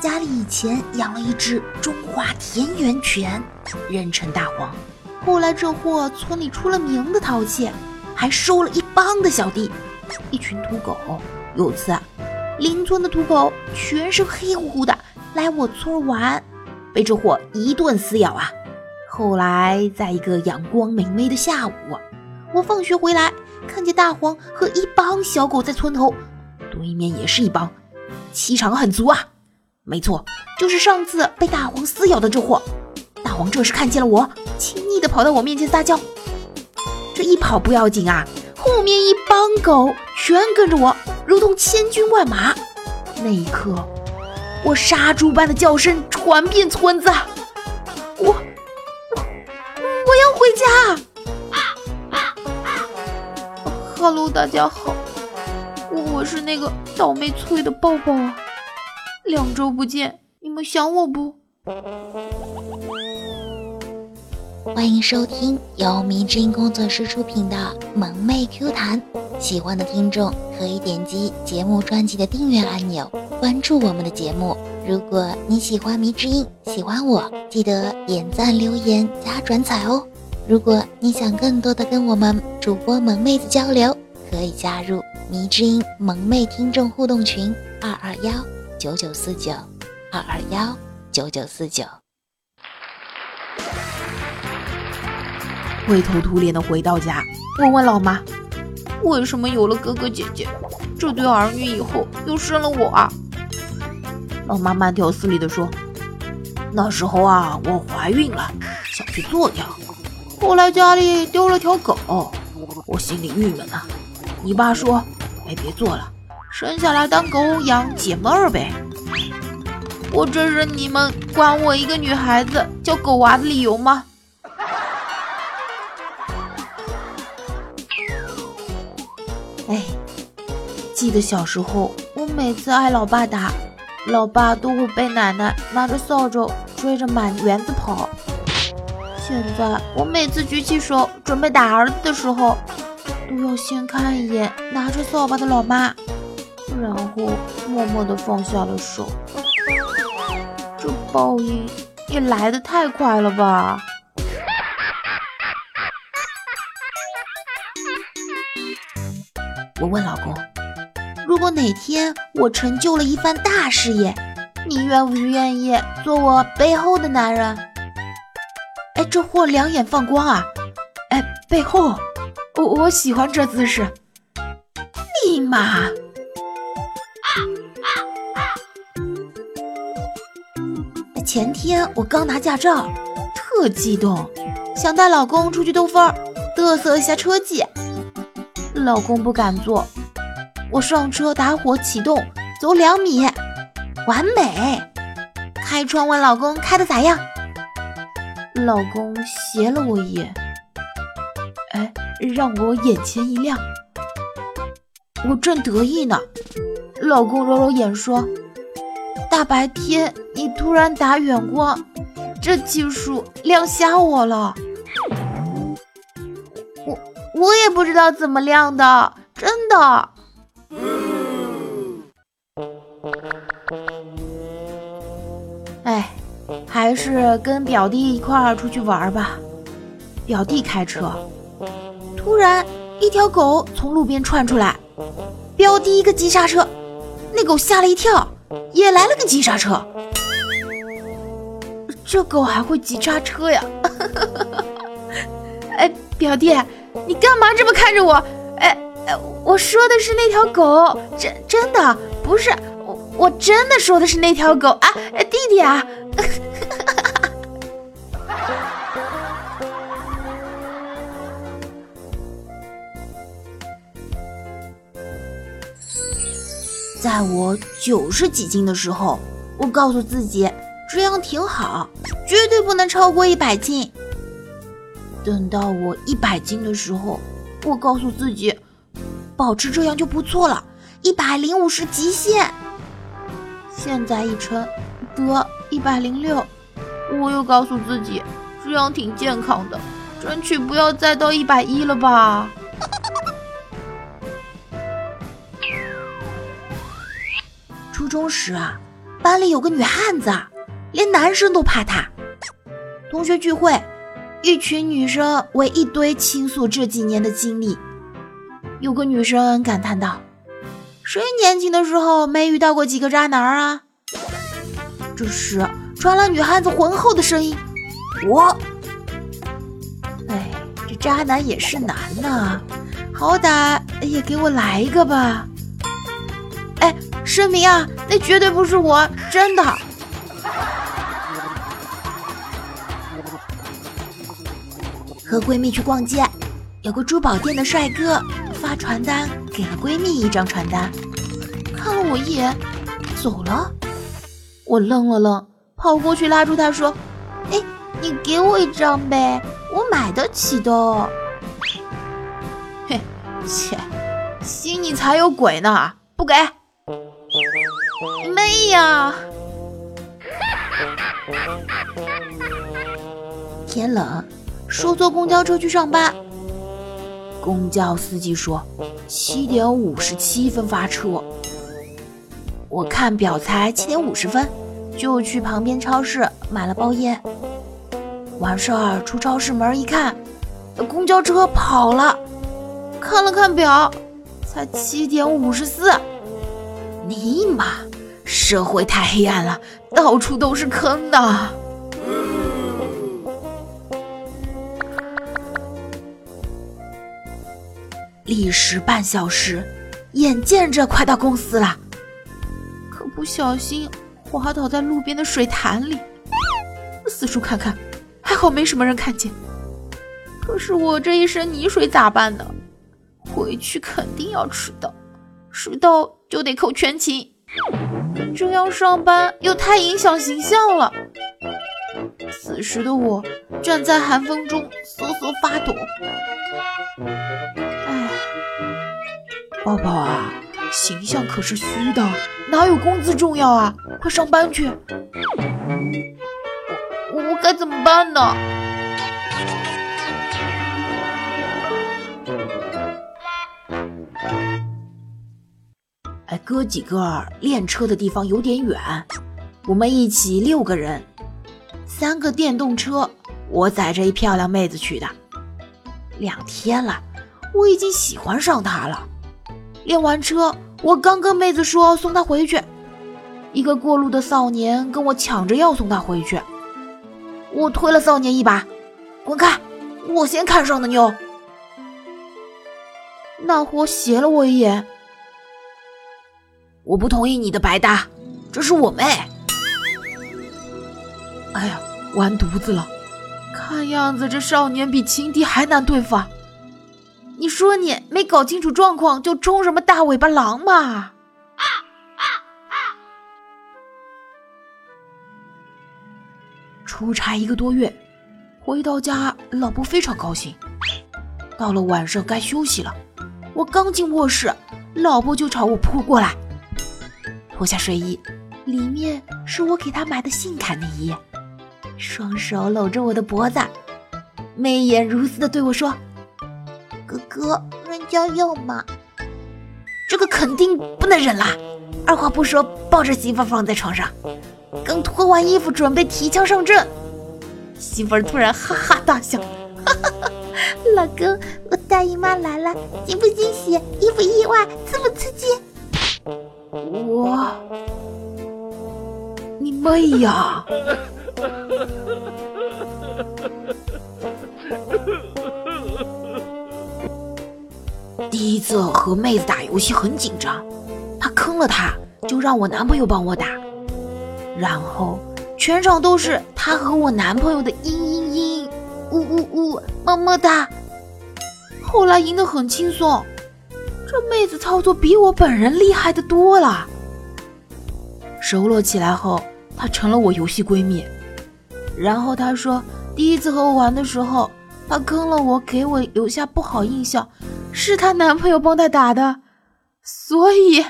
家里以前养了一只中华田园犬，人称大黄。后来这货村里出了名的淘气，还收了一帮的小弟，一群土狗。有次，邻村的土狗全身黑乎乎的来我村玩，被这货一顿撕咬啊！后来在一个阳光明媚的下午，我放学回来，看见大黄和一帮小狗在村头，对面也是一帮，气场很足啊！没错，就是上次被大黄撕咬的这货。大黄这时看见了我，亲昵的跑到我面前撒娇。这一跑不要紧啊，后面一帮狗全跟着我，如同千军万马。那一刻，我杀猪般的叫声传遍村子。我我我要回家。Hello，大家好，我是那个倒霉催的抱抱啊。两周不见，你们想我不？欢迎收听由迷之音工作室出品的《萌妹 Q 弹》，喜欢的听众可以点击节目专辑的订阅按钮，关注我们的节目。如果你喜欢迷之音，喜欢我，记得点赞、留言、加转载哦。如果你想更多的跟我们主播萌妹子交流，可以加入迷之音萌妹听众互动群：二二幺。九九四九二二幺九九四九，灰头土脸的回到家，问问老妈，为什么有了哥哥姐姐，这对儿女以后又生了我啊？老妈慢条斯理的说，那时候啊，我怀孕了，想去做掉，后来家里丢了条狗，我心里郁闷啊。你爸说，哎，别做了。生下来当狗养解闷儿呗，我这是你们管我一个女孩子叫狗娃的理由吗？哎，记得小时候，我每次挨老爸打，老爸都会被奶奶拿着扫帚追着满园子跑。现在我每次举起手准备打儿子的时候，都要先看一眼拿着扫把的老妈。然后默默地放下了手，这报应也来得太快了吧！我问老公，如果哪天我成就了一番大事业，你愿不愿意做我背后的男人？哎，这货两眼放光啊！哎，背后，我我喜欢这姿势，立马。前天我刚拿驾照，特激动，想带老公出去兜风，嘚瑟一下车技。老公不敢坐，我上车打火启动，走两米，完美。开窗问老公开的咋样？老公斜了我一眼，哎，让我眼前一亮。我正得意呢，老公揉揉眼说。大白天你突然打远光，这技术亮瞎我了。我我也不知道怎么亮的，真的。哎，还是跟表弟一块儿出去玩吧。表弟开车，突然一条狗从路边窜出来，表弟一个急刹车，那狗吓了一跳。也来了个急刹车，这狗还会急刹车呀！哎，表弟，你干嘛这么看着我？哎哎，我说的是那条狗，真真的不是我，我真的说的是那条狗啊！哎，弟弟啊！在我九十几斤的时候，我告诉自己这样挺好，绝对不能超过一百斤。等到我一百斤的时候，我告诉自己保持这样就不错了，一百零五是极限。现在一称得一百零六，我又告诉自己这样挺健康的，争取不要再到一百一了吧。中时啊，班里有个女汉子，连男生都怕她。同学聚会，一群女生围一堆倾诉这几年的经历。有个女生感叹道：“谁年轻的时候没遇到过几个渣男啊？”这时传来女汉子浑厚的声音：“我。”哎，这渣男也是男呐，好歹也给我来一个吧。声明啊，那绝对不是我，真的。和闺蜜去逛街，有个珠宝店的帅哥发传单给了闺蜜一张传单，看了我一眼，走了。我愣了愣，跑过去拉住他说：“哎，你给我一张呗，我买得起的。”嘿，切，心里才有鬼呢，不给。妹呀！天冷，说坐公交车去上班。公交司机说七点五十七分发车。我看表才七点五十分，就去旁边超市买了包烟。完事儿出超市门一看，公交车跑了。看了看表，才七点五十四。尼玛，社会太黑暗了，到处都是坑的。历时半小时，眼见着快到公司了，可不小心滑倒在路边的水潭里。四处看看，还好没什么人看见。可是我这一身泥水咋办呢？回去肯定要迟到，迟到。就得扣全勤，这样上班又太影响形象了。此时的我站在寒风中瑟瑟发抖。哎，宝宝啊，形象可是虚的，哪有工资重要啊？快上班去！我我该怎么办呢？哥几个练车的地方有点远，我们一起六个人，三个电动车，我载着一漂亮妹子去的。两天了，我已经喜欢上她了。练完车，我刚跟妹子说送她回去，一个过路的少年跟我抢着要送她回去，我推了少年一把，滚开！我先看上的妞。那货斜了我一眼。我不同意你的白搭，这是我妹。哎呀，完犊子了！看样子这少年比情敌还难对付。你说你没搞清楚状况就冲什么大尾巴狼嘛？出差一个多月，回到家，老婆非常高兴。到了晚上该休息了，我刚进卧室，老婆就朝我扑过来。脱下睡衣，里面是我给他买的性感内衣，双手搂着我的脖子，媚眼如丝的对我说：“哥哥，人家要吗？这个肯定不能忍啦！”二话不说，抱着媳妇放在床上，刚脱完衣服准备提枪上阵，媳妇突然哈哈大笑：“哈哈哈，老公，我大姨妈来了，惊不惊喜？意不意外？刺不刺激？”我，你妹呀！第一次和妹子打游戏很紧张，她坑了她，就让我男朋友帮我打，然后全场都是她和我男朋友的嘤嘤嘤，呜呜呜，么么哒。后来赢得很轻松。这妹子操作比我本人厉害的多了。熟络起来后，她成了我游戏闺蜜。然后她说，第一次和我玩的时候，她坑了我，给我留下不好印象，是她男朋友帮她打的，所以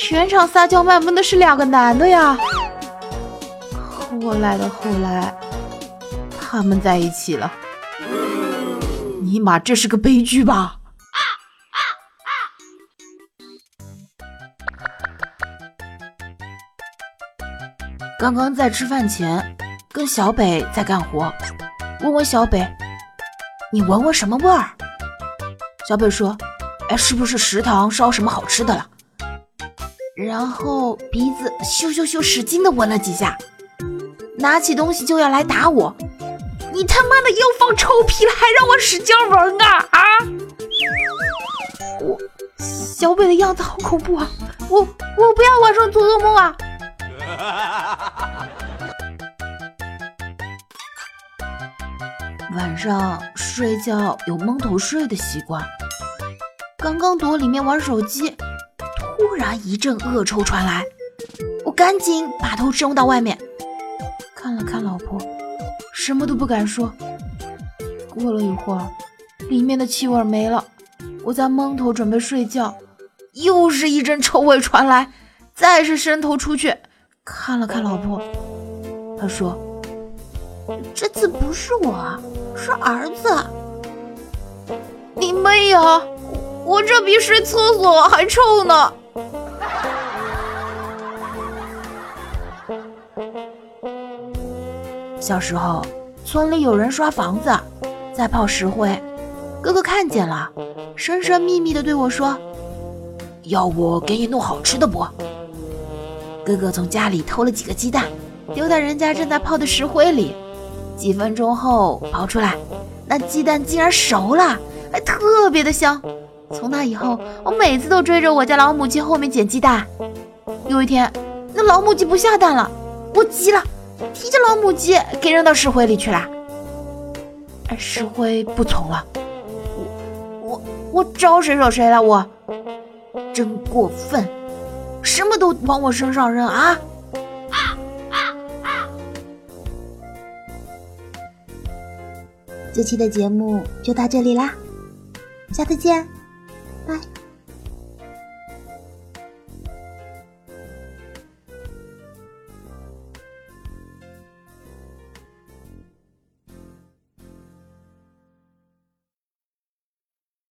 全场撒娇卖萌的是两个男的呀。后来的后来，他们在一起了。尼玛，这是个悲剧吧？刚刚在吃饭前跟小北在干活，问问小北：“你闻闻什么味儿？”小北说：“哎，是不是食堂烧什么好吃的了？”然后鼻子咻咻咻使劲的闻了几下，拿起东西就要来打我。你他妈的又放臭屁了，还让我使劲闻啊啊！我小北的样子好恐怖啊！我我不要晚上做噩梦啊！晚上睡觉有蒙头睡的习惯，刚刚躲里面玩手机，突然一阵恶臭传来，我赶紧把头伸到外面，看了看老婆，什么都不敢说。过了一会儿，里面的气味没了，我在蒙头准备睡觉，又是一阵臭味传来，再是伸头出去看了看老婆，他说：“这次不是我。”是儿子，你妹呀！我这比睡厕所还臭呢。小时候，村里有人刷房子，在泡石灰，哥哥看见了，神神秘秘的对我说：“要我给你弄好吃的不？”哥哥从家里偷了几个鸡蛋，丢在人家正在泡的石灰里。几分钟后刨出来，那鸡蛋竟然熟了，还特别的香。从那以后，我每次都追着我家老母鸡后面捡鸡蛋。有一天，那老母鸡不下蛋了，我急了，提着老母鸡给扔到石灰里去了。石灰不从了，我我我招谁惹谁了？我真过分，什么都往我身上扔啊！这期的节目就到这里啦，下次见，拜。